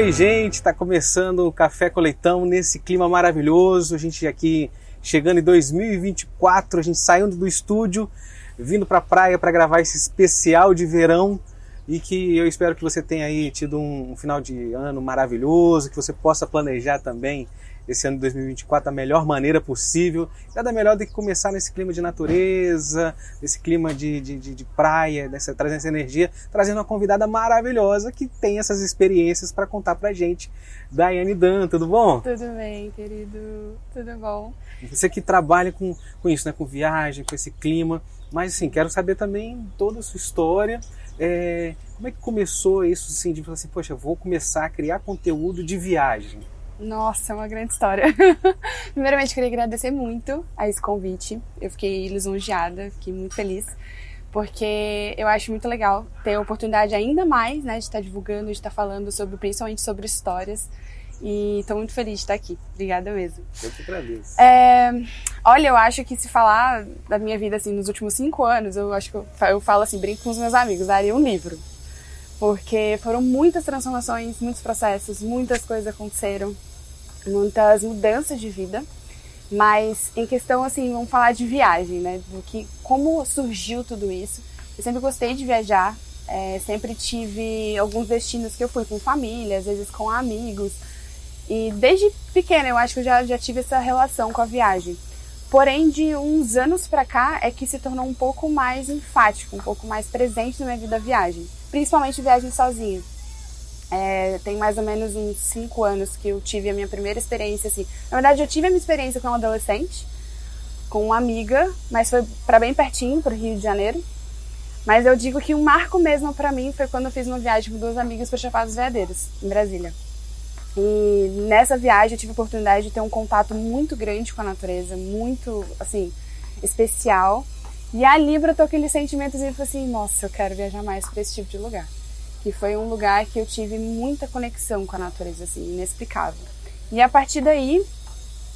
Oi, gente, tá começando o Café com Leitão nesse clima maravilhoso. A gente aqui chegando em 2024, a gente saindo do estúdio, vindo pra praia para gravar esse especial de verão e que eu espero que você tenha aí tido um final de ano maravilhoso, que você possa planejar também esse ano de 2024 da melhor maneira possível. Nada melhor do que começar nesse clima de natureza, nesse clima de, de, de, de praia, trazendo essa energia, trazendo uma convidada maravilhosa que tem essas experiências para contar pra gente. Daiane Dan, tudo bom? Tudo bem, querido. Tudo bom. Você que trabalha com, com isso, né? com viagem, com esse clima. Mas assim, quero saber também toda a sua história. É, como é que começou isso assim, de falar assim, poxa, vou começar a criar conteúdo de viagem? Nossa, é uma grande história. Primeiramente, queria agradecer muito a esse convite. Eu fiquei lisonjeada, fiquei muito feliz, porque eu acho muito legal ter a oportunidade ainda mais, né, de estar divulgando, de estar falando sobre, principalmente sobre histórias. E estou muito feliz de estar aqui. Obrigada mesmo. Eu que agradeço. É, olha, eu acho que se falar da minha vida assim nos últimos cinco anos, eu acho que eu, eu falo assim, brinco com os meus amigos, daria um livro. Porque foram muitas transformações, muitos processos, muitas coisas aconteceram muitas mudanças de vida. Mas em questão assim, vamos falar de viagem, né? Do que como surgiu tudo isso. Eu sempre gostei de viajar, é, sempre tive alguns destinos que eu fui com família, às vezes com amigos. E desde pequena eu acho que eu já, já tive essa relação com a viagem. Porém, de uns anos para cá é que se tornou um pouco mais enfático, um pouco mais presente na minha vida a viagem. Principalmente viagem sozinha. É, tem mais ou menos uns 5 anos que eu tive a minha primeira experiência assim. Na verdade, eu tive a minha experiência com um adolescente, com uma amiga, mas foi para bem pertinho, para o Rio de Janeiro. Mas eu digo que um marco mesmo para mim foi quando eu fiz uma viagem com duas amigas para Chapada dos Veadeiros, em Brasília. E nessa viagem eu tive a oportunidade de ter um contato muito grande com a natureza, muito, assim, especial. E ali brotou aquele sentimento de assim, nossa, eu quero viajar mais para esse tipo de lugar que foi um lugar que eu tive muita conexão com a natureza, assim, inexplicável. E a partir daí,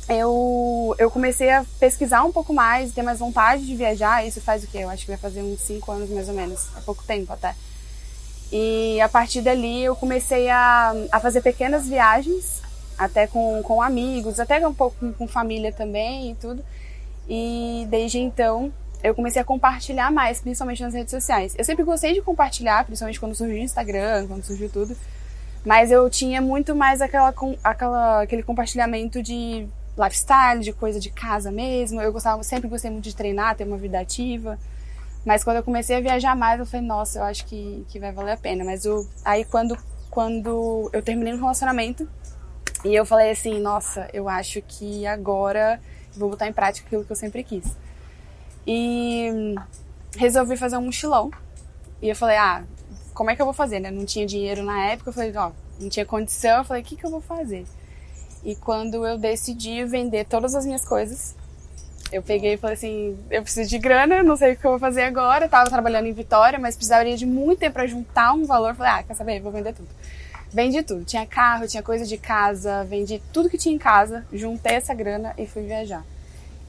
eu, eu comecei a pesquisar um pouco mais, ter mais vontade de viajar. Isso faz o quê? Eu acho que vai fazer uns 5 anos mais ou menos, há pouco tempo até. E a partir dali eu comecei a, a fazer pequenas viagens, até com, com amigos, até um pouco com, com família também e tudo. E desde então eu comecei a compartilhar mais, principalmente nas redes sociais. Eu sempre gostei de compartilhar, principalmente quando surgiu o Instagram, quando surgiu tudo. Mas eu tinha muito mais aquela, aquela, aquele compartilhamento de lifestyle, de coisa de casa mesmo. Eu gostava, sempre gostei muito de treinar, ter uma vida ativa. Mas quando eu comecei a viajar mais, eu falei, nossa, eu acho que, que vai valer a pena. Mas eu, aí quando, quando eu terminei um relacionamento, e eu falei assim, nossa, eu acho que agora vou botar em prática aquilo que eu sempre quis. E resolvi fazer um mochilão. E eu falei, ah, como é que eu vou fazer, né? Não tinha dinheiro na época, eu falei, ó, não tinha condição, eu falei, o que, que eu vou fazer? E quando eu decidi vender todas as minhas coisas, eu peguei e falei assim, eu preciso de grana, não sei o que eu vou fazer agora. Eu tava trabalhando em Vitória, mas precisaria de muito tempo para juntar um valor. Eu falei, ah, quer saber? Vou vender tudo. Vendi tudo. Tinha carro, tinha coisa de casa, vendi tudo que tinha em casa, juntei essa grana e fui viajar.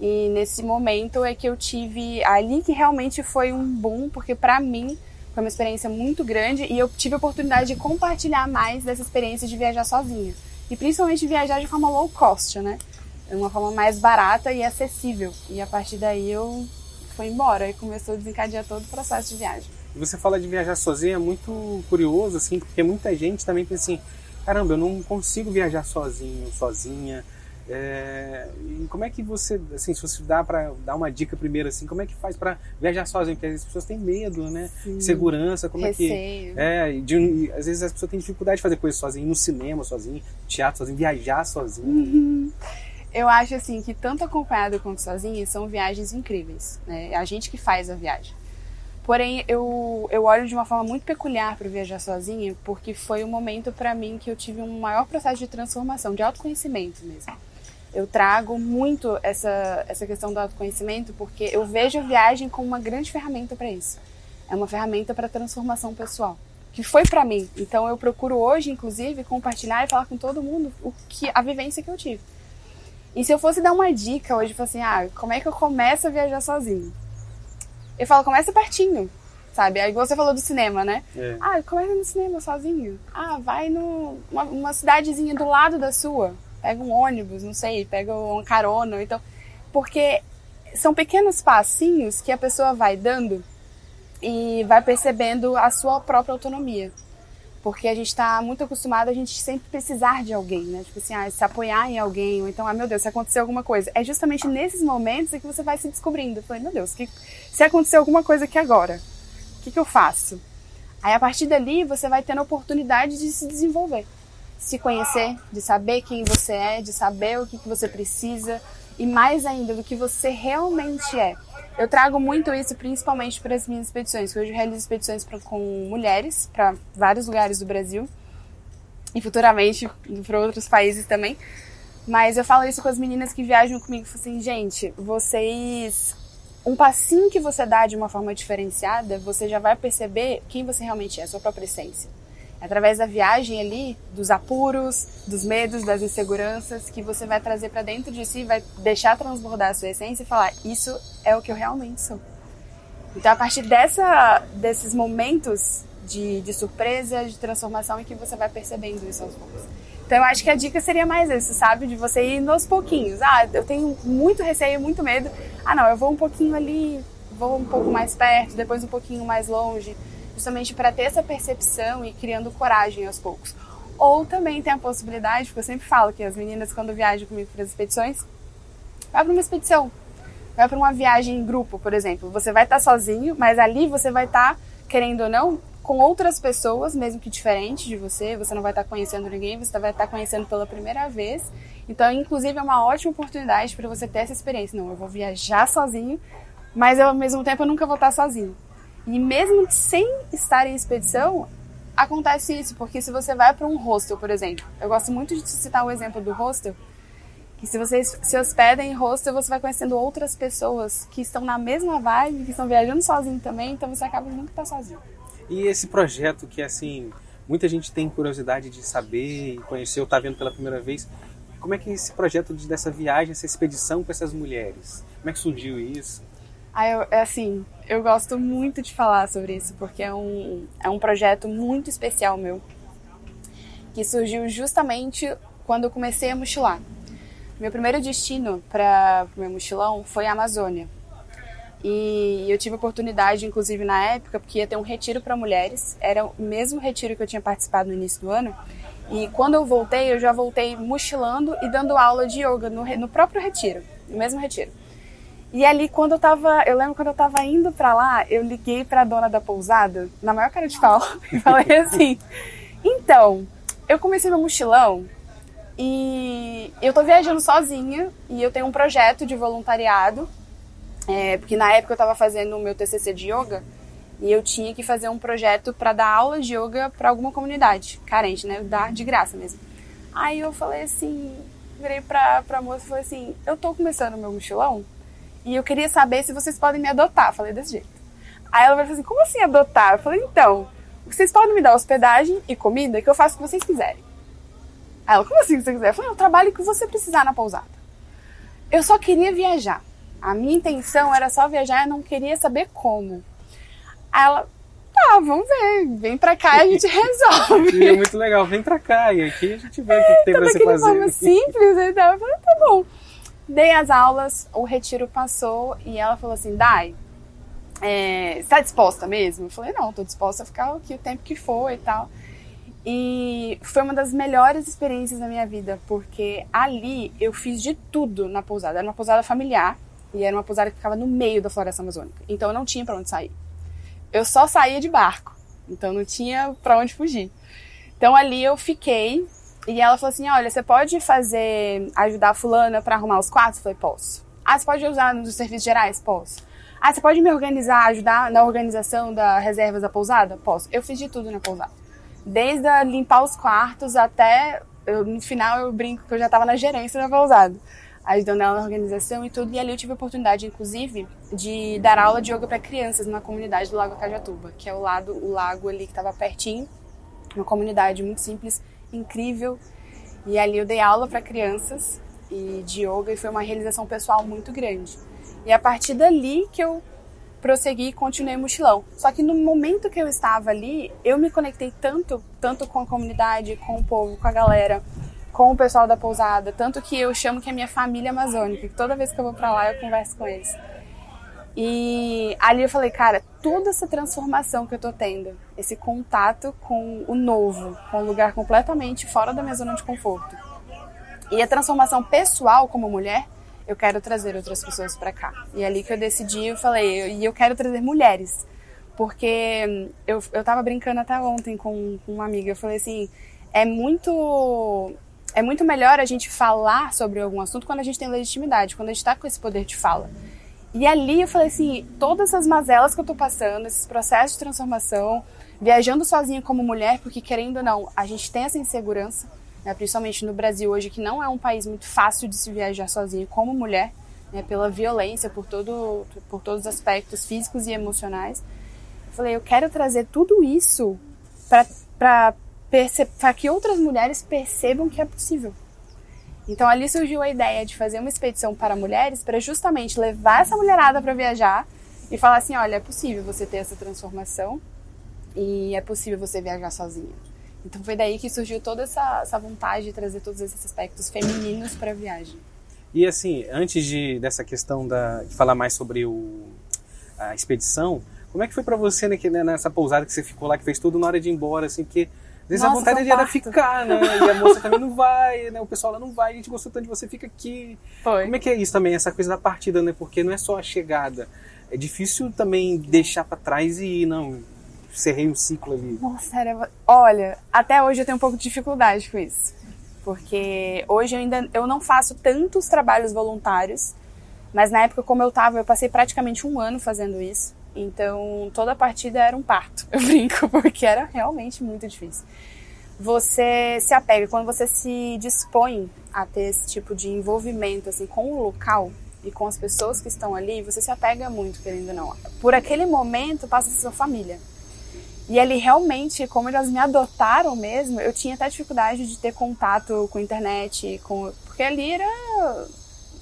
E nesse momento é que eu tive ali que realmente foi um boom, porque para mim foi uma experiência muito grande e eu tive a oportunidade de compartilhar mais dessa experiência de viajar sozinha. E principalmente viajar de forma low cost, né? Uma forma mais barata e acessível. E a partir daí eu fui embora e começou a desencadear todo o processo de viagem. Você fala de viajar sozinha, é muito curioso, assim, porque muita gente também pensa assim, caramba, eu não consigo viajar sozinho, sozinha. É, e como é que você, assim, se você dá para dar uma dica primeiro, assim, como é que faz para viajar sozinho? Porque as pessoas têm medo, né? Sim. Segurança, como Receio. é que é? De, às vezes as pessoas têm dificuldade de fazer coisas sozinho, ir no cinema sozinho, teatro sozinho, viajar sozinho. Uhum. Eu acho assim que tanto acompanhado quanto sozinho são viagens incríveis. Né? É a gente que faz a viagem. Porém, eu, eu olho de uma forma muito peculiar para viajar sozinha, porque foi um momento para mim que eu tive um maior processo de transformação, de autoconhecimento mesmo eu trago muito essa, essa questão do autoconhecimento porque eu vejo a viagem como uma grande ferramenta para isso. É uma ferramenta para transformação pessoal, que foi para mim. Então eu procuro hoje, inclusive, compartilhar e falar com todo mundo o que a vivência que eu tive. E se eu fosse dar uma dica hoje, assim, ah, como é que eu começo a viajar sozinho? Eu falo, começa pertinho. sabe? Aí você falou do cinema, né? É. Ah, começa no cinema sozinho. Ah, vai numa uma, uma cidadezinha do lado da sua. Pega um ônibus, não sei, pega uma carona. Então, porque são pequenos passinhos que a pessoa vai dando e vai percebendo a sua própria autonomia. Porque a gente está muito acostumado a gente sempre precisar de alguém, né? Tipo assim, ah, se apoiar em alguém, ou então, ah, meu Deus, se acontecer alguma coisa. É justamente nesses momentos que você vai se descobrindo. Eu falei, meu Deus, que, se acontecer alguma coisa aqui agora, o que, que eu faço? Aí a partir dali você vai tendo a oportunidade de se desenvolver, se conhecer, de saber quem você é, de saber o que, que você precisa e mais ainda do que você realmente é. Eu trago muito isso principalmente para as minhas expedições, que hoje eu realizo expedições pra, com mulheres para vários lugares do Brasil e futuramente para outros países também. Mas eu falo isso com as meninas que viajam comigo, assim, gente, vocês um passinho que você dá de uma forma diferenciada, você já vai perceber quem você realmente é, a sua própria essência. Através da viagem ali, dos apuros, dos medos, das inseguranças, que você vai trazer para dentro de si, vai deixar transbordar a sua essência e falar: Isso é o que eu realmente sou. Então, a partir dessa, desses momentos de, de surpresa, de transformação, é que você vai percebendo isso aos poucos. Então, eu acho que a dica seria mais isso, sabe? De você ir nos pouquinhos. Ah, eu tenho muito receio, muito medo. Ah, não, eu vou um pouquinho ali, vou um pouco mais perto, depois um pouquinho mais longe justamente para ter essa percepção e criando coragem aos poucos. Ou também tem a possibilidade, porque eu sempre falo que as meninas quando viajam comigo para as expedições, vai para uma expedição, vai para uma viagem em grupo, por exemplo. Você vai estar tá sozinho, mas ali você vai estar, tá, querendo ou não, com outras pessoas, mesmo que diferentes de você. Você não vai estar tá conhecendo ninguém, você vai estar conhecendo pela primeira vez. Então, inclusive, é uma ótima oportunidade para você ter essa experiência. Não, eu vou viajar sozinho, mas ao mesmo tempo eu nunca vou estar sozinho. E mesmo sem estar em expedição, acontece isso, porque se você vai para um hostel, por exemplo, eu gosto muito de citar o exemplo do hostel, que se você se hospeda em hostel, você vai conhecendo outras pessoas que estão na mesma vibe, que estão viajando sozinho também, então você acaba nunca estar sozinho. E esse projeto que assim, muita gente tem curiosidade de saber e conhecer ou está vendo pela primeira vez, como é que esse projeto dessa viagem, essa expedição com essas mulheres, como é que surgiu isso? Ah, eu, é assim, eu gosto muito de falar sobre isso, porque é um, é um projeto muito especial meu, que surgiu justamente quando eu comecei a mochilar. Meu primeiro destino para o meu mochilão foi a Amazônia. E eu tive oportunidade, inclusive na época, porque ia ter um retiro para mulheres, era o mesmo retiro que eu tinha participado no início do ano. E quando eu voltei, eu já voltei mochilando e dando aula de yoga no, no próprio retiro, no mesmo retiro. E ali, quando eu tava. Eu lembro quando eu tava indo pra lá, eu liguei pra dona da pousada, na maior cara de pau, e falei assim: Então, eu comecei meu mochilão e eu tô viajando sozinha e eu tenho um projeto de voluntariado, é, porque na época eu tava fazendo o meu TCC de yoga e eu tinha que fazer um projeto para dar aula de yoga para alguma comunidade carente, né? Dar de graça mesmo. Aí eu falei assim, virei pra, pra moça e falei assim: Eu tô começando meu mochilão e eu queria saber se vocês podem me adotar. Falei desse jeito. Aí ela falou assim: como assim adotar? Eu falei: então, vocês podem me dar hospedagem e comida que eu faço o que vocês quiserem. Aí ela: como assim que você quiser? Eu falei: eu trabalho o que você precisar na pousada. Eu só queria viajar. A minha intenção era só viajar, eu não queria saber como. Aí ela, tá, vamos ver, vem pra cá e a gente resolve. é muito legal, vem pra cá e aqui a gente vê o que, que tem pra você fazer. forma simples e tal. Eu falei, tá bom. Dei as aulas, o retiro passou e ela falou assim: Dai, é, está disposta mesmo? Eu falei: Não, estou disposta a ficar aqui o tempo que for e tal. E foi uma das melhores experiências da minha vida, porque ali eu fiz de tudo na pousada. Era uma pousada familiar e era uma pousada que ficava no meio da floresta amazônica. Então eu não tinha para onde sair. Eu só saía de barco, então não tinha para onde fugir. Então ali eu fiquei e ela falou assim: olha, você pode fazer, ajudar a fulana para arrumar os quartos? Eu falei: posso. Ah, você pode usar nos serviços gerais? Posso. Ah, você pode me organizar, ajudar na organização das reservas da pousada? Posso. Eu fiz de tudo na pousada. Desde limpar os quartos até. Eu, no final eu brinco que eu já estava na gerência da pousada, ajudando ela na organização e tudo. E ali eu tive a oportunidade, inclusive, de dar aula de yoga para crianças na comunidade do Lago Cajatuba, que é o lado, o lago ali que estava pertinho, uma comunidade muito simples incrível. E ali eu dei aula para crianças e de yoga e foi uma realização pessoal muito grande. E a partir dali que eu prossegui e continuei mochilão. Só que no momento que eu estava ali, eu me conectei tanto, tanto com a comunidade, com o povo, com a galera, com o pessoal da pousada, tanto que eu chamo que é minha família amazônica, que toda vez que eu vou para lá eu converso com eles. E ali eu falei, cara, toda essa transformação que eu tô tendo, esse contato com o novo, com um lugar completamente fora da minha zona de conforto. E a transformação pessoal como mulher, eu quero trazer outras pessoas para cá. E é ali que eu decidi, eu falei, e eu quero trazer mulheres. Porque eu, eu tava brincando até ontem com, com uma amiga, eu falei assim, é muito é muito melhor a gente falar sobre algum assunto quando a gente tem legitimidade, quando a gente está com esse poder de fala. E ali eu falei assim, todas essas mazelas que eu tô passando, esses processos de transformação, viajando sozinha como mulher, porque querendo ou não, a gente tem essa insegurança, né, principalmente no Brasil hoje, que não é um país muito fácil de se viajar sozinha como mulher, né, pela violência, por, todo, por todos os aspectos físicos e emocionais. Eu falei, eu quero trazer tudo isso para que outras mulheres percebam que é possível. Então ali surgiu a ideia de fazer uma expedição para mulheres para justamente levar essa mulherada para viajar e falar assim, olha, é possível você ter essa transformação e é possível você viajar sozinha. Então foi daí que surgiu toda essa, essa vontade de trazer todos esses aspectos femininos para a viagem. E assim, antes de dessa questão da, de falar mais sobre o, a expedição, como é que foi para você né, que, nessa pousada que você ficou lá, que fez tudo na hora de ir embora, assim, porque às vezes Nossa, a vontade era ficar, né? E a moça também não vai, né? O pessoal lá não vai, a gente gostou tanto de você, fica aqui. Foi. Como é que é isso também, essa coisa da partida, né? Porque não é só a chegada. É difícil também deixar para trás e não. Cerrei um ciclo ali. Nossa, era... olha, até hoje eu tenho um pouco de dificuldade com isso. Porque hoje eu ainda eu não faço tantos trabalhos voluntários, mas na época como eu tava, eu passei praticamente um ano fazendo isso. Então, toda partida era um parto, eu brinco, porque era realmente muito difícil. Você se apega, quando você se dispõe a ter esse tipo de envolvimento assim, com o local e com as pessoas que estão ali, você se apega muito, querendo ou não. Por aquele momento, passa a ser sua família. E ali realmente, como elas me adotaram mesmo, eu tinha até dificuldade de ter contato com a internet, com... porque ali era...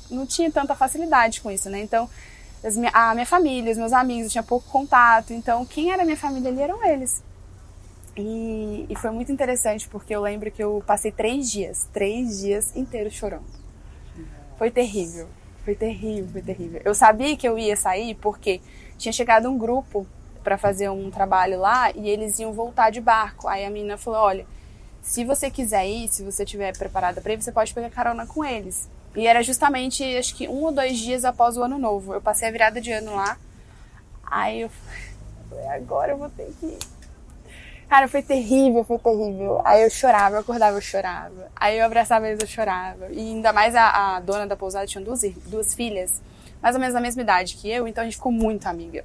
não tinha tanta facilidade com isso, né? Então, a minha família, os meus amigos, eu tinha pouco contato. Então, quem era minha família ali eram eles. E, e, foi muito interessante porque eu lembro que eu passei três dias, três dias inteiros chorando. Foi terrível, foi terrível, foi terrível. Eu sabia que eu ia sair porque tinha chegado um grupo para fazer um trabalho lá e eles iam voltar de barco. Aí a menina falou: Olha, se você quiser ir, se você estiver preparada para ir, você pode pegar carona com eles. E era justamente, acho que um ou dois dias após o ano novo. Eu passei a virada de ano lá. Aí eu falei, agora eu vou ter que. Cara, foi terrível, foi terrível. Aí eu chorava, eu acordava, eu chorava. Aí eu abraçava eles, eu chorava. E ainda mais a, a dona da pousada tinha duas, duas filhas, mais ou menos da mesma idade que eu, então a gente ficou muito amiga.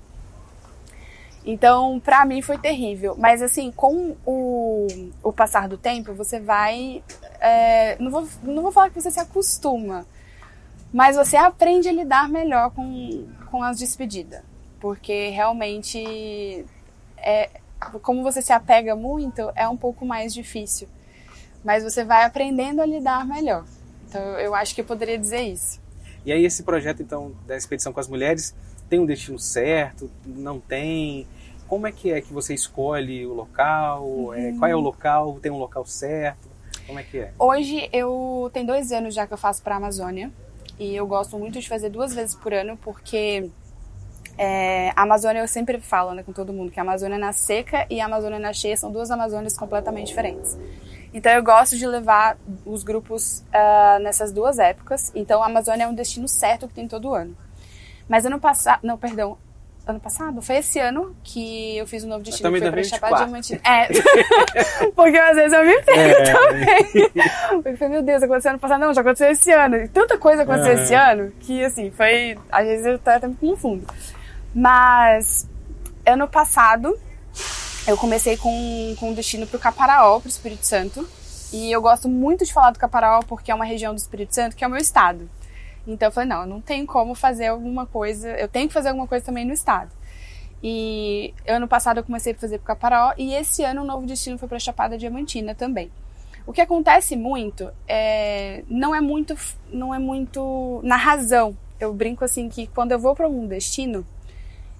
Então, pra mim foi terrível. Mas assim, com o, o passar do tempo, você vai. É, não, vou, não vou falar que você se acostuma, mas você aprende a lidar melhor com, com as despedidas. Porque realmente, é, como você se apega muito, é um pouco mais difícil. Mas você vai aprendendo a lidar melhor. Então, eu acho que eu poderia dizer isso. E aí, esse projeto, então, da expedição com as mulheres, tem um destino certo? Não tem? Como é que é que você escolhe o local? Uhum. É, qual é o local? Tem um local certo? Como é que é? Hoje eu tenho dois anos já que eu faço para a Amazônia e eu gosto muito de fazer duas vezes por ano porque é, a Amazônia eu sempre falo né, com todo mundo que a Amazônia na seca e a Amazônia na cheia são duas Amazônias completamente diferentes. Então eu gosto de levar os grupos uh, nessas duas épocas. Então a Amazônia é um destino certo que tem todo ano. Mas ano passado, não, perdão, ano passado? Foi esse ano que eu fiz um novo destino. que foi pra Chapada Diamantina. É. Porque às vezes eu me perco é. também. Porque eu falei, meu Deus, aconteceu ano passado. Não, já aconteceu esse ano. E tanta coisa aconteceu esse ano que, assim, foi. Às vezes eu até me confundo. Mas, ano passado, eu comecei com, com um destino pro Caparaó, pro Espírito Santo. E eu gosto muito de falar do Caparaó porque é uma região do Espírito Santo que é o meu estado. Então eu falei, não, não tem como fazer alguma coisa, eu tenho que fazer alguma coisa também no estado. E ano passado eu comecei a fazer para Caparaó e esse ano o novo destino foi para Chapada Diamantina também. O que acontece muito é não é muito não é muito na razão. Eu brinco assim que quando eu vou para um destino,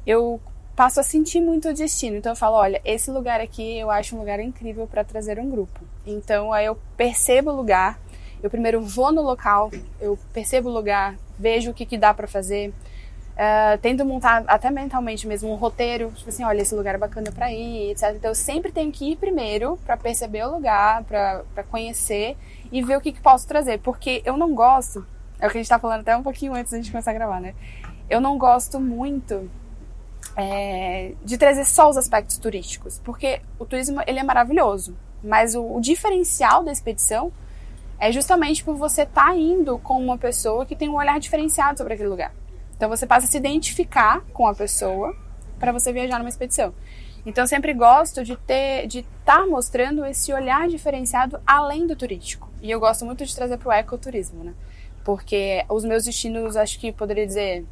eu passo a sentir muito o destino. Então eu falo, olha, esse lugar aqui eu acho um lugar incrível para trazer um grupo. Então aí eu percebo o lugar, eu primeiro vou no local, eu percebo o lugar, vejo o que, que dá para fazer, uh, tento montar até mentalmente mesmo um roteiro, tipo assim, olha, esse lugar é bacana para ir, etc. Então eu sempre tenho que ir primeiro para perceber o lugar, para conhecer e ver o que, que posso trazer, porque eu não gosto, é o que a gente tá falando até um pouquinho antes da gente começar a gravar, né? Eu não gosto muito é, de trazer só os aspectos turísticos, porque o turismo ele é maravilhoso, mas o, o diferencial da expedição é justamente por você estar tá indo com uma pessoa que tem um olhar diferenciado sobre aquele lugar. Então você passa a se identificar com a pessoa para você viajar numa expedição. Então eu sempre gosto de ter, de estar tá mostrando esse olhar diferenciado além do turístico. E eu gosto muito de trazer para o ecoturismo, né? Porque os meus destinos, acho que poderia dizer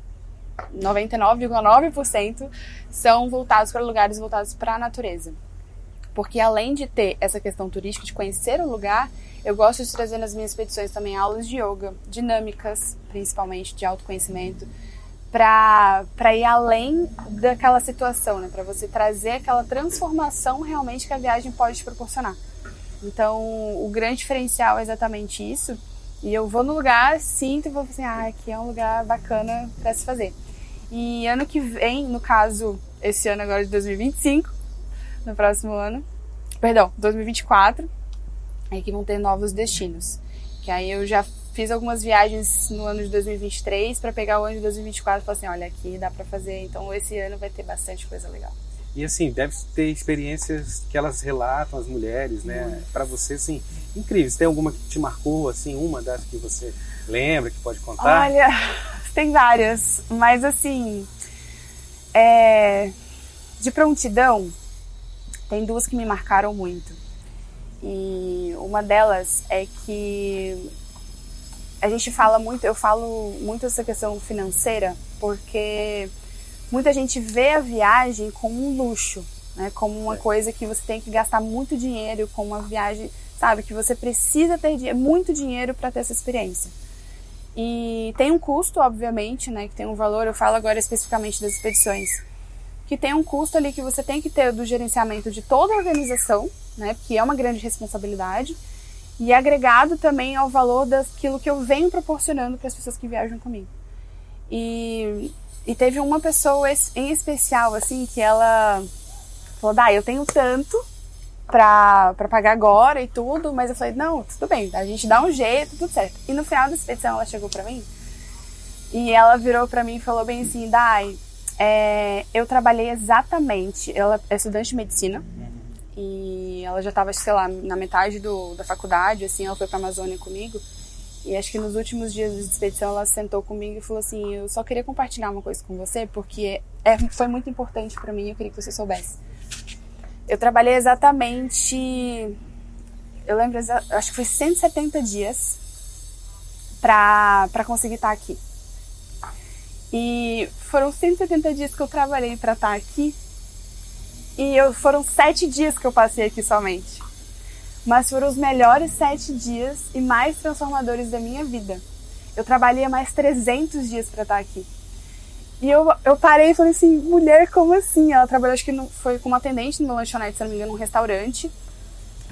99,9% são voltados para lugares voltados para a natureza. Porque além de ter essa questão turística de conhecer o lugar, eu gosto de trazer nas minhas expedições também aulas de yoga, dinâmicas, principalmente de autoconhecimento, para ir além daquela situação, né? Para você trazer aquela transformação realmente que a viagem pode te proporcionar. Então, o grande diferencial é exatamente isso. E eu vou no lugar, sinto e vou assim, ah, aqui é um lugar bacana para se fazer. E ano que vem, no caso, esse ano agora de 2025, no próximo ano, perdão, 2024, aí que vão ter novos destinos. Que aí eu já fiz algumas viagens no ano de 2023 para pegar o ano de 2024 e falar assim, olha, aqui dá para fazer, então esse ano vai ter bastante coisa legal. E assim, deve ter experiências que elas relatam as mulheres, né? Para você, assim, incríveis. Tem alguma que te marcou, assim, uma das que você lembra, que pode contar? Olha, tem várias, mas assim, é, de prontidão, tem duas que me marcaram muito. E uma delas é que a gente fala muito, eu falo muito essa questão financeira, porque muita gente vê a viagem como um luxo, né? Como uma é. coisa que você tem que gastar muito dinheiro, como uma viagem, sabe, que você precisa ter muito dinheiro para ter essa experiência. E tem um custo, obviamente, né, que tem um valor, eu falo agora especificamente das expedições, que tem um custo ali que você tem que ter do gerenciamento de toda a organização, né, que é uma grande responsabilidade, e agregado também ao valor daquilo que eu venho proporcionando para as pessoas que viajam comigo. E, e teve uma pessoa em especial, assim, que ela falou, Dai, eu tenho tanto, pra pagar agora e tudo, mas eu falei, não, tudo bem, a gente dá um jeito, tudo certo. E no final da expedição ela chegou pra mim e ela virou pra mim e falou bem assim, Dai, é, eu trabalhei exatamente, ela é estudante de medicina e ela já tava, sei lá, na metade do, da faculdade, assim, ela foi pra Amazônia comigo e acho que nos últimos dias de expedição ela sentou comigo e falou assim, eu só queria compartilhar uma coisa com você porque é, foi muito importante para mim, eu queria que você soubesse. Eu trabalhei exatamente. Eu lembro, acho que foi 170 dias pra conseguir estar aqui. E foram 170 dias que eu trabalhei para estar aqui. E eu, foram sete dias que eu passei aqui somente. Mas foram os melhores sete dias e mais transformadores da minha vida. Eu trabalhei mais 300 dias para estar aqui. E eu, eu parei e falei assim, mulher, como assim? Ela trabalhou, acho que não, foi como atendente numa lanchonete, se não me engano, num restaurante.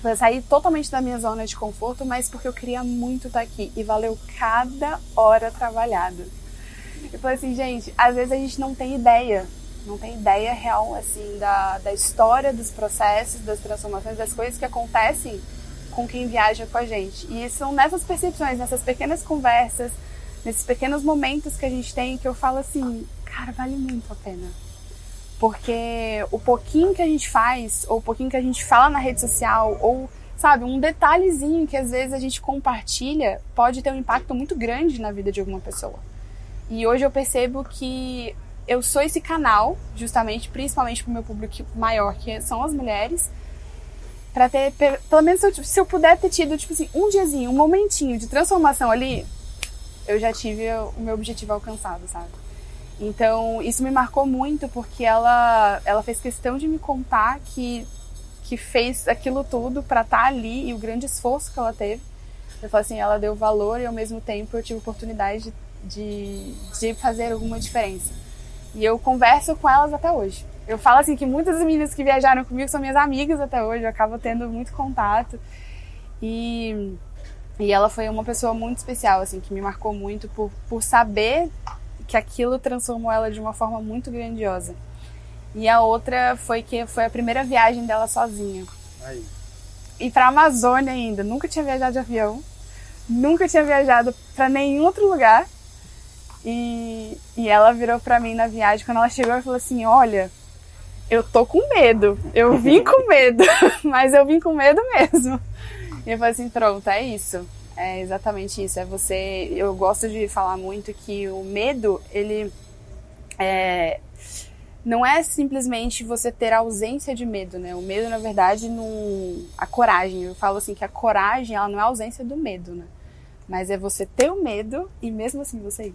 Eu saí totalmente da minha zona de conforto, mas porque eu queria muito estar aqui. E valeu cada hora trabalhada. Eu falei assim, gente, às vezes a gente não tem ideia, não tem ideia real, assim, da, da história, dos processos, das transformações, das coisas que acontecem com quem viaja com a gente. E são nessas percepções, nessas pequenas conversas, nesses pequenos momentos que a gente tem que eu falo assim, cara, vale muito a pena. Porque o pouquinho que a gente faz, ou o pouquinho que a gente fala na rede social, ou, sabe, um detalhezinho que às vezes a gente compartilha, pode ter um impacto muito grande na vida de alguma pessoa. E hoje eu percebo que eu sou esse canal, justamente, principalmente para o meu público maior, que são as mulheres, para ter, pelo menos se eu puder ter tido, tipo assim, um diazinho, um momentinho de transformação ali, eu já tive o meu objetivo alcançado, sabe? Então, isso me marcou muito porque ela, ela fez questão de me contar que, que fez aquilo tudo para estar tá ali e o grande esforço que ela teve. Eu falei assim, ela deu valor e ao mesmo tempo eu tive oportunidade de, de, de fazer alguma diferença. E eu converso com elas até hoje. Eu falo assim que muitas das meninas que viajaram comigo são minhas amigas até hoje, eu acabo tendo muito contato. E, e ela foi uma pessoa muito especial, assim, que me marcou muito por, por saber que aquilo transformou ela de uma forma muito grandiosa. E a outra foi que foi a primeira viagem dela sozinha. Aí. E pra Amazônia ainda. Nunca tinha viajado de avião. Nunca tinha viajado para nenhum outro lugar. E, e ela virou pra mim na viagem, quando ela chegou, e falou assim: Olha, eu tô com medo. Eu vim com medo, mas eu vim com medo mesmo. E eu falei assim: Pronto, é isso. É exatamente isso. É você. Eu gosto de falar muito que o medo, ele. É, não é simplesmente você ter ausência de medo, né? O medo, na verdade, não. A coragem. Eu falo assim que a coragem, ela não é a ausência do medo, né? Mas é você ter o medo e mesmo assim você ir.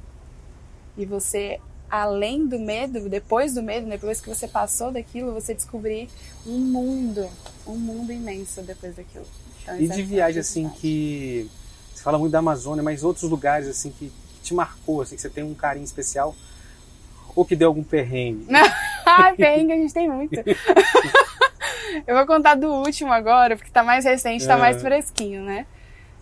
E você, além do medo, depois do medo, depois que você passou daquilo, você descobrir um mundo, um mundo imenso depois daquilo. Então, e de é viagem, assim, que. Você fala muito da Amazônia, mas outros lugares, assim, que, que te marcou, assim, que você tem um carinho especial ou que deu algum perrengue? ah, perrengue a gente tem muito. eu vou contar do último agora, porque tá mais recente, tá é. mais fresquinho, né?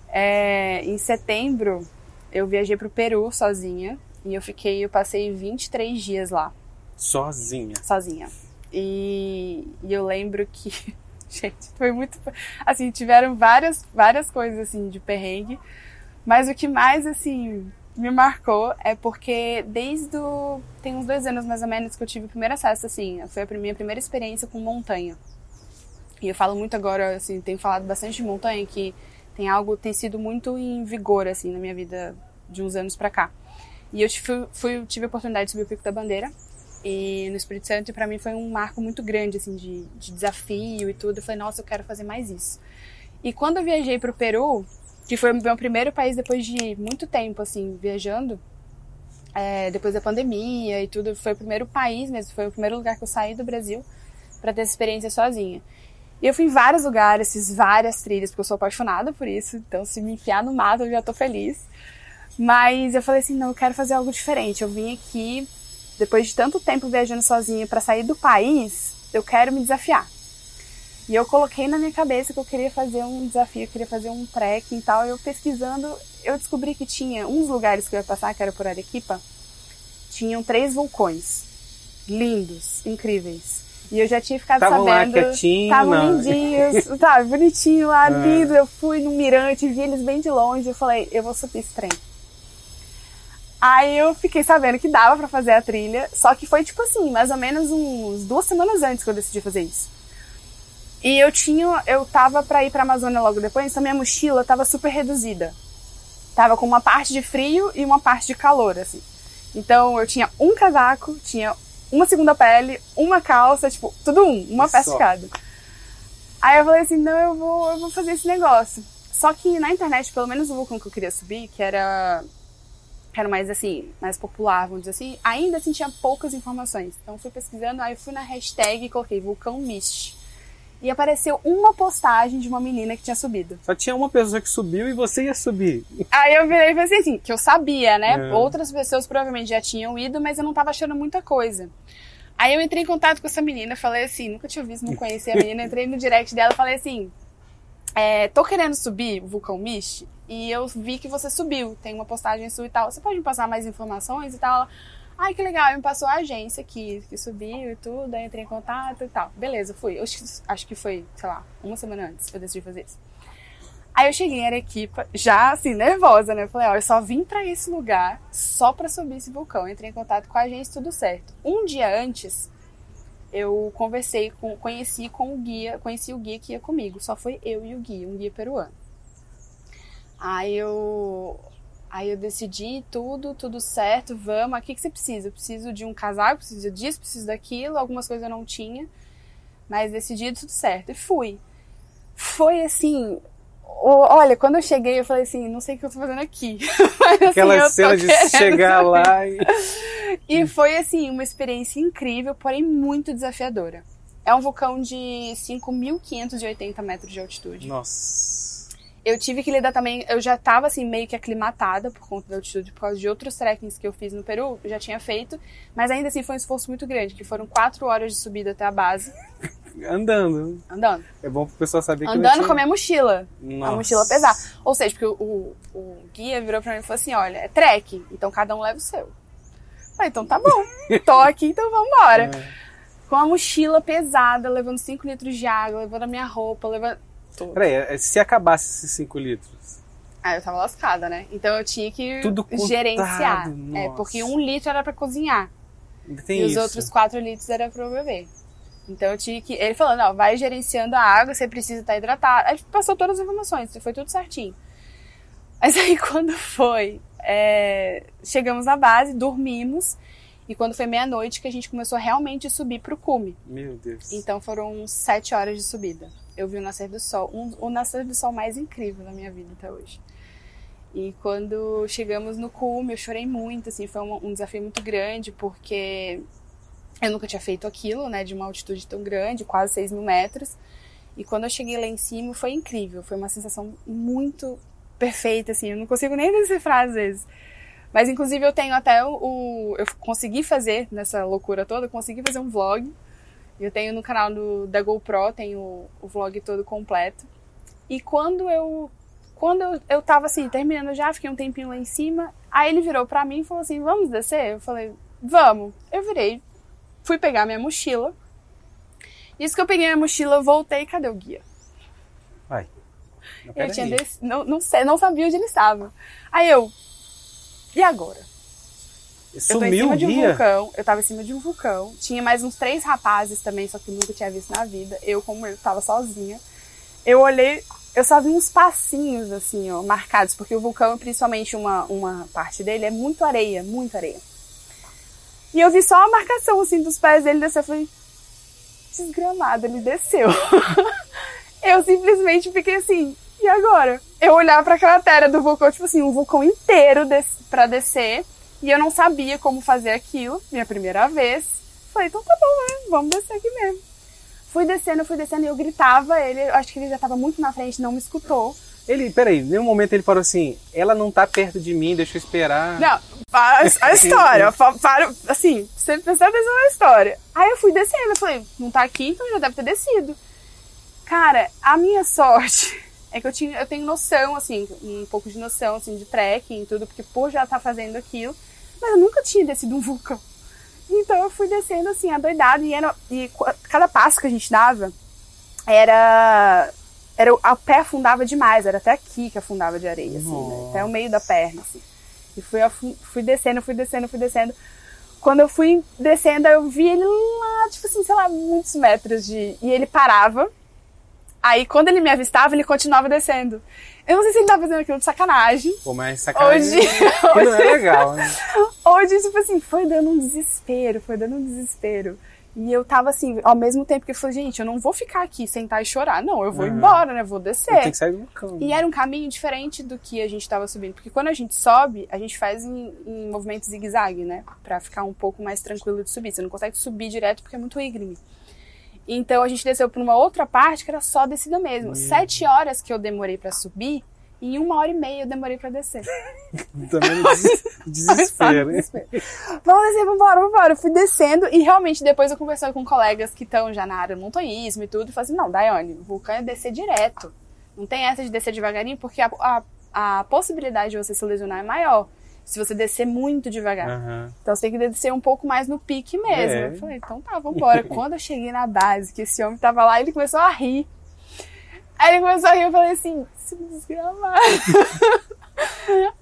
É, em setembro, eu viajei pro Peru sozinha. E eu fiquei, eu passei 23 dias lá. Sozinha? Sozinha. E, e eu lembro que, gente, foi muito. Assim, tiveram várias, várias coisas, assim, de perrengue. Mas o que mais, assim, me marcou é porque desde o. Tem uns dois anos mais ou menos que eu tive o primeiro acesso, assim. Foi a minha primeira experiência com montanha. E eu falo muito agora, assim, tenho falado bastante de montanha, que tem algo, tem sido muito em vigor, assim, na minha vida de uns anos pra cá. E eu fui, fui, tive a oportunidade de subir o Pico da Bandeira, e no Espírito Santo, para mim foi um marco muito grande, assim, de, de desafio e tudo. Eu falei, nossa, eu quero fazer mais isso. E quando eu viajei pro Peru, que foi o meu primeiro país depois de muito tempo, assim, viajando, é, depois da pandemia e tudo, foi o primeiro país mesmo, foi o primeiro lugar que eu saí do Brasil para ter essa experiência sozinha. E eu fui em vários lugares, fiz várias trilhas, porque eu sou apaixonada por isso, então se me enfiar no mato eu já tô feliz. Mas eu falei assim, não, eu quero fazer algo diferente. Eu vim aqui, depois de tanto tempo viajando sozinha para sair do país, eu quero me desafiar. E eu coloquei na minha cabeça que eu queria fazer um desafio, eu queria fazer um trekking e tal. Eu pesquisando, eu descobri que tinha uns lugares que eu ia passar, que era por Arequipa, tinham três vulcões. Lindos, incríveis. E eu já tinha ficado Tavam sabendo. Estavam lindinhos, tá, bonitinho lá, é. lindo. Eu fui no mirante, vi eles bem de longe. Eu falei, eu vou subir esse trem. Aí eu fiquei sabendo que dava para fazer a trilha, só que foi tipo assim, mais ou menos uns duas semanas antes que eu decidi fazer isso. E eu tinha, eu tava para ir para Amazônia logo depois, então minha mochila tava super reduzida. Tava com uma parte de frio e uma parte de calor, assim. Então eu tinha um casaco, tinha uma segunda pele, uma calça, tipo, tudo um, uma peça de cada. Aí eu falei assim, não, eu vou, eu vou fazer esse negócio. Só que na internet, pelo menos o vulcão que eu queria subir, que era era mais assim, mais popular, vamos dizer assim, ainda assim tinha poucas informações. Então fui pesquisando, aí fui na hashtag e coloquei vulcão Mist e apareceu uma postagem de uma menina que tinha subido. Só tinha uma pessoa que subiu e você ia subir. Aí eu virei e pensei assim, que eu sabia, né? É. Outras pessoas provavelmente já tinham ido, mas eu não tava achando muita coisa. Aí eu entrei em contato com essa menina, falei assim, nunca tinha visto, não conhecia a menina, entrei no direct dela e falei assim, é, tô querendo subir o vulcão Mish e eu vi que você subiu, tem uma postagem sua e tal, você pode me passar mais informações e tal? Ai, que legal, me passou a agência que, que subiu e tudo, aí entrei em contato e tal. Beleza, fui. Eu acho que foi, sei lá, uma semana antes que eu decidi fazer isso. Aí eu cheguei em Arequipa, já assim, nervosa, né? Eu falei, ó, eu só vim para esse lugar só para subir esse vulcão. entrei em contato com a agência, tudo certo. Um dia antes, eu conversei com, conheci com o guia, conheci o guia que ia comigo. Só foi eu e o guia, um guia peruano. Aí eu Aí eu decidi tudo, tudo certo, vamos. O que, que você precisa? Eu preciso de um casaco, preciso disso, preciso daquilo. Algumas coisas eu não tinha, mas decidi tudo certo. E fui. Foi assim. Olha, quando eu cheguei, eu falei assim: não sei o que eu tô fazendo aqui. mas, assim, Aquela cena de chegar lá e. e foi assim, uma experiência incrível, porém muito desafiadora. É um vulcão de 5.580 metros de altitude. Nossa. Eu tive que lidar também, eu já tava assim meio que aclimatada por conta da altitude, por causa de outros trekkings que eu fiz no Peru, já tinha feito, mas ainda assim foi um esforço muito grande, que foram quatro horas de subida até a base. Andando. Andando. É bom pro pessoal saber que Andando tinha... com a minha mochila. Nossa. A mochila pesada. Ou seja, porque o, o, o guia virou pra mim e falou assim: olha, é trek, então cada um leva o seu. Falei, então tá bom. Tô aqui, então vambora. É. Com a mochila pesada, levando 5 litros de água, levando a minha roupa, levando. Tudo. Peraí, é- se acabasse esses 5 litros. Ah, eu tava lascada, né? Então eu tinha que contado, gerenciar. É, nossa. porque um litro era pra cozinhar. Tem e isso. os outros 4 litros era pra eu beber. Então eu tinha que. Ele falou, não, vai gerenciando a água, você precisa estar hidratado. Aí passou todas as informações, foi tudo certinho. Mas aí quando foi, é, chegamos na base, dormimos, e quando foi meia-noite que a gente começou realmente a subir pro cume. Meu Deus. Então foram sete horas de subida. Eu vi o nascer do sol, um, o nascer do sol mais incrível da minha vida até hoje. E quando chegamos no cume, eu chorei muito, assim, foi um, um desafio muito grande, porque eu nunca tinha feito aquilo, né, de uma altitude tão grande, quase 6 mil metros. E quando eu cheguei lá em cima, foi incrível, foi uma sensação muito perfeita, assim, eu não consigo nem decifrar às vezes. Mas inclusive eu tenho até o, o- eu consegui fazer nessa loucura toda, eu consegui fazer um vlog. Eu tenho no canal do, da GoPro, tenho o, o vlog todo completo. E quando eu quando eu, eu tava assim, terminando já, fiquei um tempinho lá em cima, aí ele virou pra mim e falou assim: "Vamos descer?" Eu falei: "Vamos". Eu virei, fui pegar minha mochila. Isso que eu peguei minha mochila, eu voltei, cadê o guia? Vai. Peraí. tinha des... não, não, sei, não sabia onde ele estava. Aí eu, e agora? Eu tô em Sumiu cima de um vulcão, eu tava em cima de um vulcão. Tinha mais uns três rapazes também, só que nunca tinha visto na vida. Eu, como eu tava sozinha. Eu olhei, eu só vi uns passinhos, assim, ó, marcados, porque o vulcão, principalmente uma, uma parte dele, é muito areia, muito areia. E eu vi só a marcação, assim, dos pés dele descer. Eu falei, desgramado, ele desceu. eu simplesmente fiquei assim, e agora? Eu olhava pra cratera do vulcão, tipo assim, um vulcão inteiro des pra descer. E eu não sabia como fazer aquilo, minha primeira vez. Falei, então tá bom, né? Vamos descer aqui mesmo. Fui descendo, fui descendo e eu gritava, ele, acho que ele já tava muito na frente, não me escutou. Ele, peraí, em nenhum momento ele parou assim, ela não tá perto de mim, deixa eu esperar. Não, a, a história, para, assim, você prestar atenção na história. Aí eu fui descendo, eu falei, não tá aqui, então já deve ter descido. Cara, a minha sorte é que eu, tinha, eu tenho noção, assim, um pouco de noção, assim, de trekking e tudo, porque por já estar fazendo aquilo, mas eu nunca tinha descido um vulcão. Então eu fui descendo, assim, adoidada, e, era, e cada passo que a gente dava era... era o pé afundava demais, era até aqui que afundava de areia, assim, né? Até o meio da perna, assim. E fui, fui descendo, fui descendo, fui descendo. Quando eu fui descendo, eu vi ele lá, tipo assim, sei lá, muitos metros de. E ele parava. Aí, quando ele me avistava, ele continuava descendo. Eu não sei se ele tava fazendo aquilo de sacanagem. Pô, mas sacanagem Hoje- não é legal, né? Hoje, tipo assim, foi dando um desespero, foi dando um desespero. E eu tava assim, ao mesmo tempo que eu falei, gente, eu não vou ficar aqui, sentar e chorar. Não, eu vou Uhum. embora, né? Vou descer. Tem que sair do vulcão. E era um caminho diferente do que a gente estava subindo. Porque quando a gente sobe, a gente faz em, em movimento zigue-zague, né? Pra ficar um pouco mais tranquilo de subir. Você não consegue subir direto porque é muito íngreme. Então a gente desceu por uma outra parte que era só descida mesmo. Meu Sete horas que eu demorei pra subir, e em uma hora e meia eu demorei pra descer. Também des- desespero, hein? Desespero. Vamos descer, vambora, vambora. Eu fui descendo e realmente depois eu conversando com colegas que estão já na área do montanhismo e tudo, e falei assim, não, Daiane, o vulcão é descer direto. Não tem essa de descer devagarinho, porque a, a, a possibilidade de você se lesionar é maior se você descer muito devagar. Aham. Então você tem que descer um pouco mais no pique mesmo. É. Eu falei, então tá, vambora. Quando eu cheguei na base, que esse homem tava lá, ele começou a rir. Aí ele começou a rir, eu falei assim, se desgramado.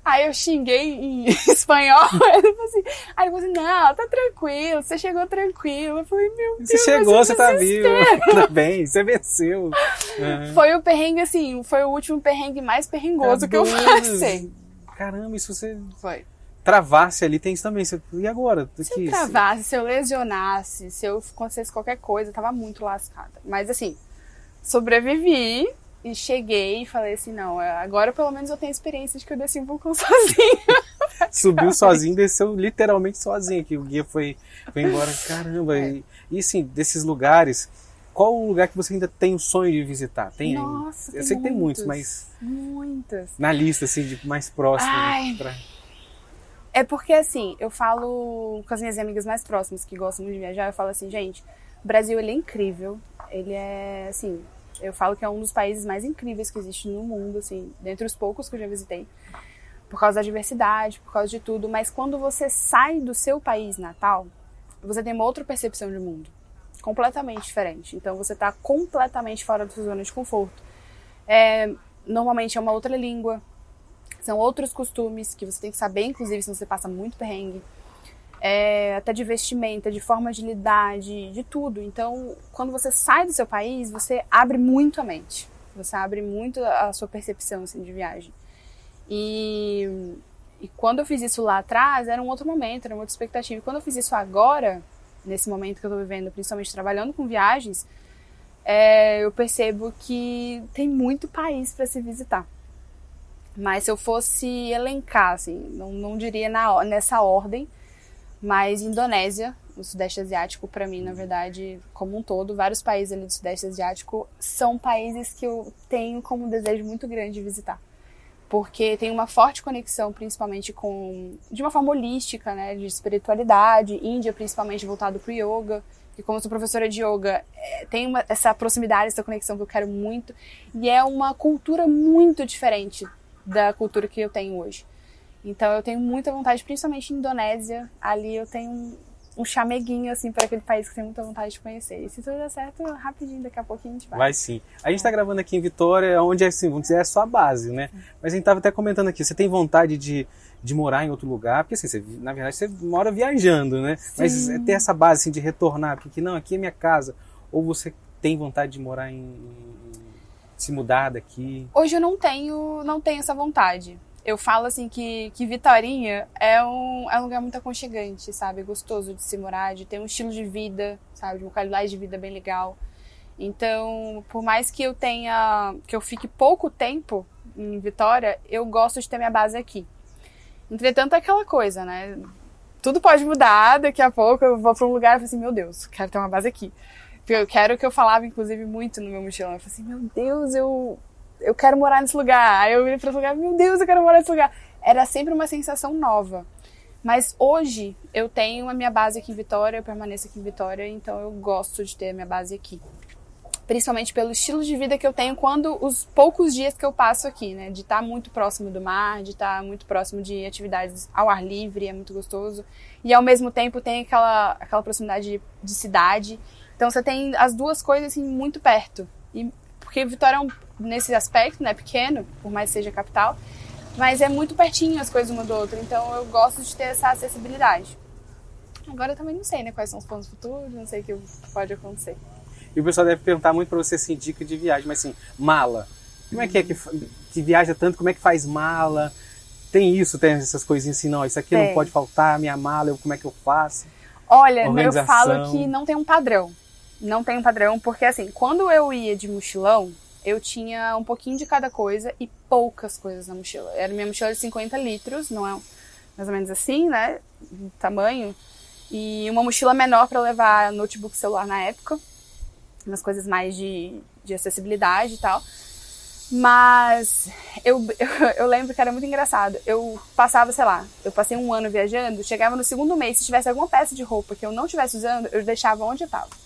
Aí eu xinguei em espanhol, ele falou assim, aí ele falou assim, não, tá tranquilo, você chegou tranquilo. Eu falei, meu Deus, Você chegou, você tá vivo. Tá bem, você venceu. Aham. Foi o perrengue, assim, foi o último perrengue mais perrengoso que eu passei. Caramba, e se você Foi. travasse ali, tem isso também. Você- E agora? Se Aqui, eu travasse, se eu lesionasse, se eu acontecesse qualquer coisa, eu tava muito lascada. Mas assim, sobrevivi e cheguei e falei assim, não, é, agora pelo menos eu tenho experiência de que eu desci um vulcão sozinha. Subiu sozinho, desceu literalmente sozinho, que o guia foi, foi embora. Caramba, É. e, e assim, desses lugares, qual o lugar que você ainda tem o sonho de visitar? Tem Nossa, Eu tem sei que tem muitos, muitos, mas Muitas. na lista, assim, de mais próximo. Ai. pra- É porque, assim, eu falo com as minhas amigas mais próximas que gostam de viajar, eu falo assim, gente, o Brasil, ele é incrível. Ele é, assim, eu falo que é um dos países mais incríveis que existe no mundo, assim, dentre os poucos que eu já visitei. Por causa da diversidade, por causa de tudo. Mas quando você sai do seu país natal, você tem uma outra percepção de mundo. Completamente diferente. Então você tá completamente fora da sua zona de conforto. É, normalmente é uma outra língua, são outros costumes que você tem que saber, inclusive, se você passa muito perrengue. É, até de vestimenta, de forma de lidar, de, de tudo. Então, quando você sai do seu país, você abre muito a mente. Você abre muito a sua percepção assim, de viagem. E, e quando eu fiz isso lá atrás, era um outro momento, era uma outra expectativa. E quando eu fiz isso agora, nesse momento que eu tô vivendo, principalmente trabalhando com viagens, é, eu percebo que tem muito país para se visitar. Mas se eu fosse elencar, assim, não, não diria na, nessa ordem, mas Indonésia, o Sudeste Asiático, para mim, na verdade, como um todo, vários países ali do Sudeste Asiático são países que eu tenho como desejo muito grande de visitar. Porque tem uma forte conexão, principalmente com. de uma forma holística, né? De espiritualidade, Índia, principalmente voltado para o yoga. E como sou professora de yoga, é, tem uma, essa proximidade, essa conexão que eu quero muito. E é uma cultura muito diferente da cultura que eu tenho hoje. Então eu tenho muita vontade, principalmente em Indonésia. Ali eu tenho um, chameguinho, assim, para aquele país que tenho muita vontade de conhecer. E se tudo der certo, rapidinho, daqui a pouquinho a gente vai. Vai sim. A gente tá gravando aqui em Vitória, onde é assim, vamos dizer, é a sua base, né? Mas a gente tava até comentando aqui, você tem vontade de, de morar em outro lugar? Porque assim, você, na verdade você mora viajando, né? Mas é ter essa base assim, de retornar, porque não, aqui é minha casa. Ou você tem vontade de morar em. em- se mudar daqui? Hoje eu não tenho, não tenho essa vontade. Eu falo assim que, que Vitorinha é um, é um lugar muito aconchegante, sabe? Gostoso de se morar, de ter um estilo de vida, sabe? De uma qualidade de vida bem legal. Então, por mais que eu tenha, que eu fique pouco tempo em Vitória, eu gosto de ter minha base aqui. Entretanto, é aquela coisa, né? Tudo pode mudar, daqui a pouco eu vou para um lugar e falo assim, meu Deus, quero ter uma base aqui. Eu quero que eu falava, inclusive, muito no meu mochilão. Eu falei assim, meu Deus, eu, eu quero morar nesse lugar. Aí eu virei para esse lugar, meu Deus, eu quero morar nesse lugar. Era sempre uma sensação nova. Mas hoje eu tenho a minha base aqui em Vitória, eu permaneço aqui em Vitória, então eu gosto de ter a minha base aqui. Principalmente pelo estilo de vida que eu tenho quando os poucos dias que eu passo aqui, né? De estar muito próximo do mar, de estar muito próximo de atividades ao ar livre, é muito gostoso. E ao mesmo tempo tem aquela, aquela proximidade de, de cidade. Então você tem as duas coisas assim muito perto. E porque Vitória é um, nesse aspecto, né, pequeno, por mais que seja capital, mas é muito pertinho as coisas uma do outro. Então eu gosto de ter essa acessibilidade. Agora eu também não sei, né, quais são os planos futuros, não sei o que pode acontecer. E o pessoal deve perguntar muito para você assim, dica de viagem, mas assim, mala. Como é que é que, que viaja tanto? Como é que faz mala? Tem isso, tem essas coisinhas assim, não, isso aqui não Tem. pode faltar, minha mala, eu, como é que eu faço? Olha, eu falo que não tem um padrão. Não tem um padrão, porque assim, quando eu ia de mochilão, eu tinha um pouquinho de cada coisa e poucas coisas na mochila. Era minha mochila de 50 litros, não é mais ou menos assim, né? Tamanho. E uma mochila menor para levar notebook celular na época. Umas coisas mais de, de acessibilidade e tal. Mas eu, eu, eu lembro que era muito engraçado. Eu passava, sei lá, eu passei um ano viajando, chegava no segundo mês, se tivesse alguma peça de roupa que eu não estivesse usando, eu deixava onde eu tava.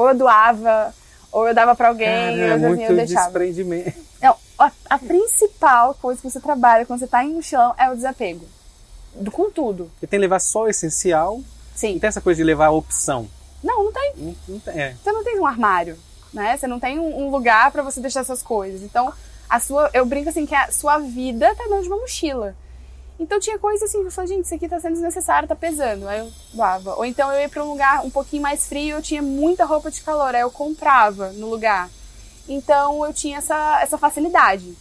Ou eu doava, ou eu dava pra alguém, Cara, ou é assim, muito eu deixava. desprendimento. Não, a, a principal coisa que você trabalha quando você tá em mochilão é o desapego. Do, com tudo. Você tem que levar só o essencial, Sim. não tem essa coisa de levar a opção. Não, não tem. Não, não tem, é. Você não tem um armário, né? Você não tem um, um lugar pra você deixar essas coisas. Então, a sua, eu brinco assim que a sua vida tá dentro de uma mochila. Então tinha coisa assim, eu falei, gente, isso aqui tá sendo desnecessário, tá pesando. Aí eu doava. Ou então eu ia pra um lugar um pouquinho mais frio, eu tinha muita roupa de calor, aí eu comprava no lugar. Então eu tinha essa, essa facilidade.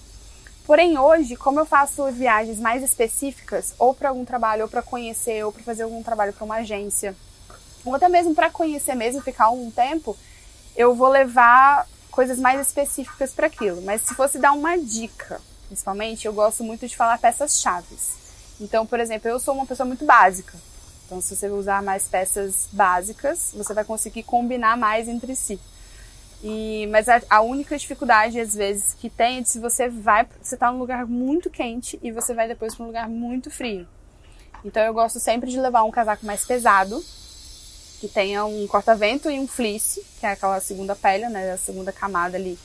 Porém, hoje, como eu faço viagens mais específicas, ou para algum trabalho, ou para conhecer, ou para fazer algum trabalho para uma agência, ou até mesmo para conhecer mesmo, ficar um tempo, eu vou levar coisas mais específicas para aquilo. Mas se fosse dar uma dica, principalmente, eu gosto muito de falar peças chaves. Então, por exemplo, eu sou uma pessoa muito básica. Então, se você usar mais peças básicas, você vai conseguir combinar mais entre si. E, mas a, a, única dificuldade, às vezes, que tem é de se você vai. Você tá num lugar muito quente e você vai depois para um lugar muito frio. Então eu gosto sempre de levar um casaco mais pesado, que tenha um corta-vento e um fleece, que é aquela segunda pele, né? A segunda camada ali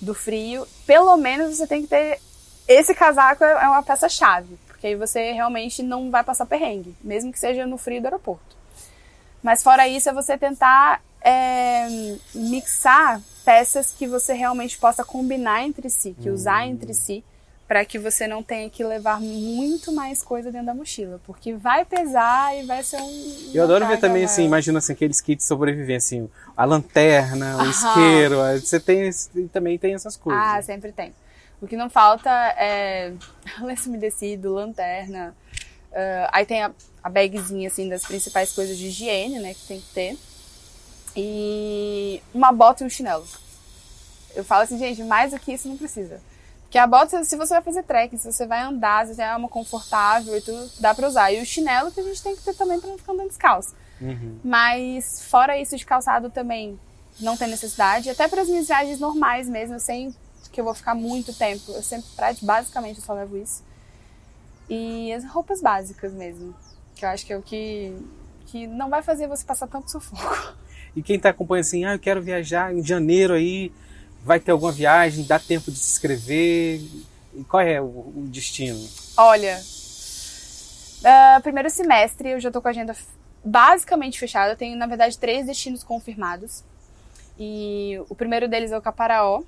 do frio. Pelo menos você tem que ter. Esse casaco é uma peça-chave, porque aí você realmente não vai passar perrengue, mesmo que seja no frio do aeroporto. Mas fora isso, é você tentar é, mixar peças que você realmente possa combinar entre si, que usar entre si, para que você não tenha que levar muito mais coisa dentro da mochila, porque vai pesar e vai ser um. Eu adoro ver também, maior. assim, imagina assim, aqueles kits de sobrevivência, assim, a lanterna, o isqueiro, você tem, também tem essas coisas. Ah, sempre tem. O que não falta é lenço umedecido, lanterna, uh, aí tem a, a bagzinha, assim, das principais coisas de higiene, né, que tem que ter e uma bota e um chinelo. Eu falo assim, gente, mais do que isso não precisa. Porque a bota, se você vai fazer trekking, se você vai andar, se é uma confortável e tudo, dá pra usar. E o chinelo que a gente tem que ter também pra não ficar andando descalço. Uhum. Mas, fora isso de calçado também, não tem necessidade. Até para as minhas viagens normais mesmo, sem que eu vou ficar muito tempo. Eu sempre, basicamente, eu só levo isso. E as roupas básicas mesmo. Que eu acho que é o que, que não vai fazer você passar tanto sufoco. E quem está acompanhando assim, ah, eu quero viajar em janeiro aí, vai ter alguma viagem, dá tempo de se inscrever? E qual é o, o destino? Olha, uh, primeiro semestre eu já estou com a agenda basicamente fechada. Eu tenho, na verdade, três destinos confirmados. E o primeiro deles é o Caparaó,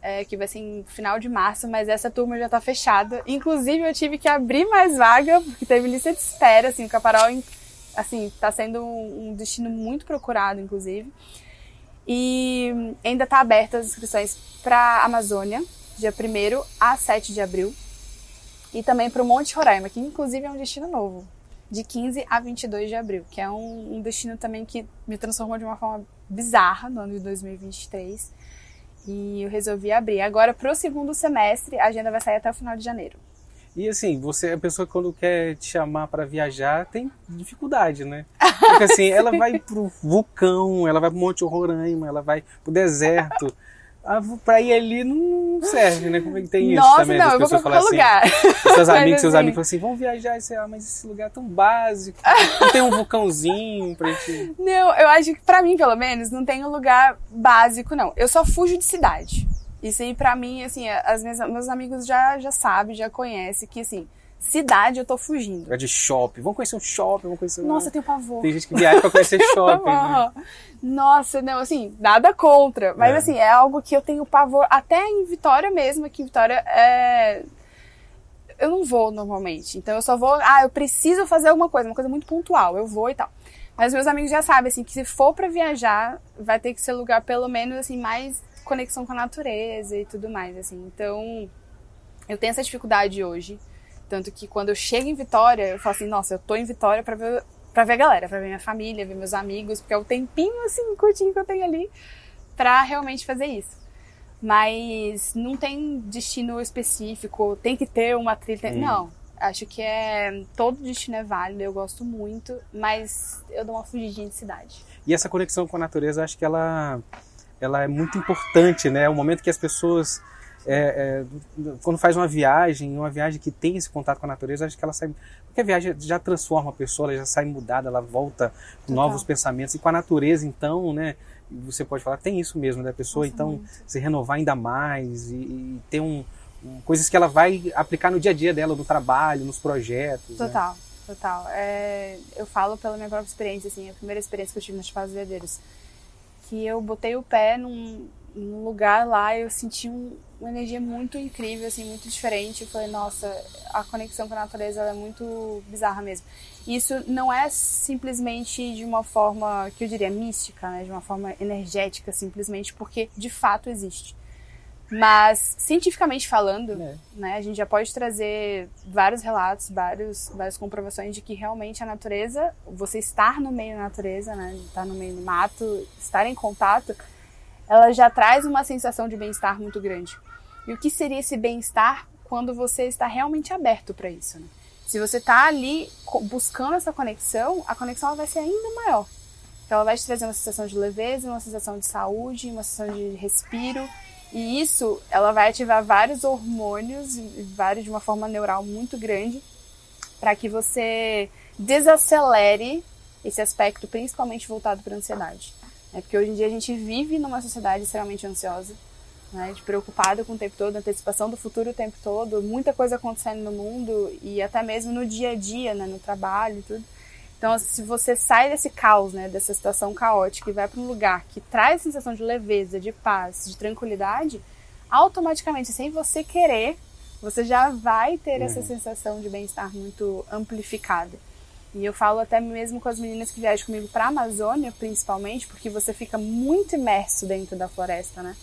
é, que vai ser em final de março, mas essa turma já está fechada. Inclusive, eu tive que abrir mais vaga, porque teve lista de espera, assim, o Caparaó assim, tá sendo um, destino muito procurado, inclusive. E ainda tá aberta as inscrições para Amazônia, dia 1 a 7 de abril. E também para o Monte Roraima, que inclusive é um destino novo, de 15 a 22 de abril, que é um, um destino também que me transformou de uma forma bizarra no ano de 2023. E eu resolvi abrir. Agora, para o segundo semestre, a agenda vai sair até o final de janeiro. E assim, você, a pessoa quando quer te chamar para viajar tem dificuldade, né? Porque assim, ela vai pro vulcão, ela vai pro Monte Roraima, ela vai pro deserto. Pra ir ali não serve, né? Como é que tem isso Nossa, também? Não, eu vou pra qualquer assim, lugar. Seus amigos, seus assim. amigos falam assim, vamos viajar, e você, ah, mas esse lugar é tão básico. Não tem um vulcãozinho pra gente. Não, eu acho que pra mim, pelo menos, não tem um lugar básico, não. Eu só fujo de cidade. Isso aí, pra mim, assim, as minhas, meus amigos já, já sabem, já conhecem que, assim, cidade eu tô fugindo. É de shopping. Vamos conhecer um shopping, vamos conhecer Nossa, tem pavor. Tem gente que viaja pra conhecer shopping. né? Nossa, não, assim, nada contra. Mas, é. assim, é algo que eu tenho pavor. Até em Vitória mesmo, aqui em Vitória é. Eu não vou normalmente. Então eu só vou. Ah, eu preciso fazer alguma coisa, uma coisa muito pontual. Eu vou e tal. Mas meus amigos já sabem, assim, que se for para viajar, vai ter que ser lugar pelo menos, assim, mais conexão com a natureza e tudo mais, assim. Então, eu tenho essa dificuldade hoje. Tanto que quando eu chego em Vitória, eu falo assim, nossa, eu tô em Vitória pra ver, pra ver a galera, pra ver minha família, ver meus amigos, porque é o tempinho, assim, curtinho que eu tenho ali pra realmente fazer isso. Mas não tem destino específico, tem que ter uma trilha. Hum. Não, acho que é. Todo destino é válido, eu gosto muito, mas eu dou uma fugidinha de cidade. E essa conexão com a natureza, acho que ela ela é muito importante, né? É o momento que as pessoas é, é, quando faz uma viagem, uma viagem que tem esse contato com a natureza, acho que ela sai. Porque a viagem já transforma a pessoa, ela já sai mudada, ela volta com Total. novos pensamentos. E com a natureza, então, né? Você pode falar, tem isso mesmo, da né? pessoa, Nossa, então, muito. se renovar ainda mais e, e ter um, um, coisas que ela vai aplicar no dia a dia dela, no trabalho, nos projetos. Né? Total, né? total. É, eu falo pela minha própria experiência, assim, a primeira experiência que eu tive nas Veadeiros que eu botei o pé num, num lugar lá e eu senti um, uma energia muito incrível, assim, muito diferente. Eu falei, nossa, a conexão com a natureza é muito bizarra mesmo. Isso não é simplesmente de uma forma, que eu diria, mística, né? De uma forma energética, simplesmente porque de fato existe. Mas, cientificamente falando, é. né, a gente já pode trazer vários relatos, vários, várias comprovações de que realmente a natureza, você estar no meio da natureza, né, estar no meio do mato, estar em contato, ela já traz uma sensação de bem-estar muito grande. E o que seria esse bem-estar quando você está realmente aberto para isso? Né? Se você está ali buscando essa conexão, a conexão vai ser ainda maior. Então ela vai te trazer uma sensação de leveza, uma sensação de saúde, uma sensação de respiro. E isso, ela vai ativar vários hormônios, vários de uma forma neural muito grande, para que você desacelere esse aspecto, principalmente voltado para a ansiedade. É porque hoje em dia a gente vive numa sociedade extremamente ansiosa, né, de preocupada com o tempo todo, antecipação do futuro o tempo todo, muita coisa acontecendo no mundo e até mesmo no dia a dia, né, no trabalho e tudo. Então, se você sai desse caos, né, dessa situação caótica e vai para um lugar que traz sensação de leveza, de paz, de tranquilidade, automaticamente, sem você querer, você já vai ter uhum. essa sensação de bem-estar muito amplificada. E eu falo até mesmo com as meninas que viajam comigo para a Amazônia, principalmente, porque você fica muito imerso dentro da floresta, né?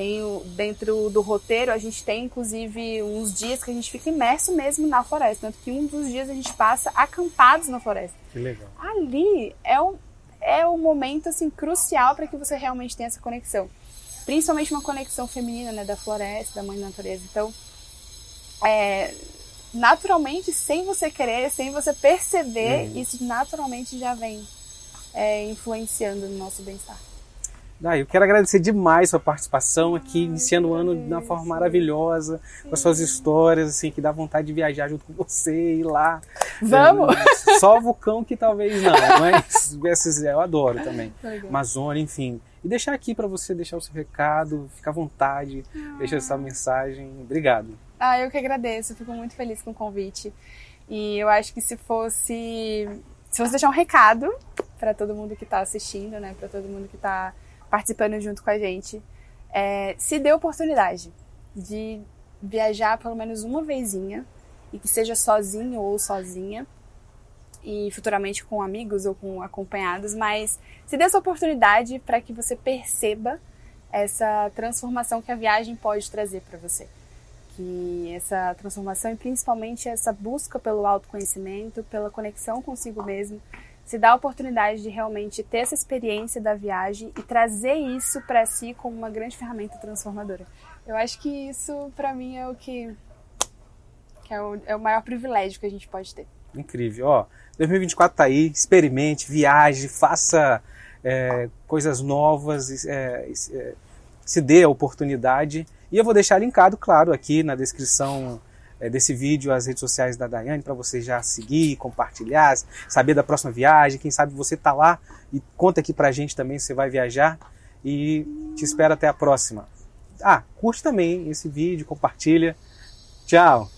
Tem o, dentro do roteiro, a gente tem inclusive uns dias que a gente fica imerso mesmo na floresta. Tanto que um dos dias a gente passa acampados na floresta. Que legal. Ali é um, é um momento assim, crucial para que você realmente tenha essa conexão. Principalmente uma conexão feminina, né? Da floresta, da mãe natureza. Então, é, naturalmente, sem você querer, sem você perceber, uhum. isso naturalmente já vem é, influenciando no nosso bem-estar. Ah, eu quero agradecer demais sua participação aqui, iniciando o ano de uma forma maravilhosa, com as suas histórias, assim, que dá vontade de viajar junto com você, ir lá. Vamos! É, só o vulcão que talvez não, mas esses eu adoro também. Amazônia, enfim. E deixar aqui para você deixar o seu recado, ficar à vontade, ah. deixar essa mensagem. Obrigado. Ah, eu que agradeço, fico muito feliz com o convite. E eu acho que se fosse. Se fosse deixar um recado para todo mundo que está assistindo, né, para todo mundo que está participando junto com a gente, é, se dê oportunidade de viajar pelo menos uma vezinha e que seja sozinho ou sozinha e futuramente com amigos ou com acompanhados, mas se dê essa oportunidade para que você perceba essa transformação que a viagem pode trazer para você. Que essa transformação e principalmente essa busca pelo autoconhecimento, pela conexão consigo mesmo, se dá a oportunidade de realmente ter essa experiência da viagem e trazer isso para si como uma grande ferramenta transformadora. Eu acho que isso, para mim, é o que, que é, o, é, o, maior privilégio que a gente pode ter. Incrível. Ó, 2024 tá aí, experimente, viaje, faça é, coisas novas, é, é, se dê a oportunidade. E eu vou deixar linkado, claro, aqui na descrição desse vídeo as redes sociais da Daiane para você já seguir, compartilhar, saber da próxima viagem. Quem sabe você tá lá e conta aqui pra gente também se você vai viajar. E te espero até a próxima. Ah, curte também esse vídeo, compartilha. Tchau!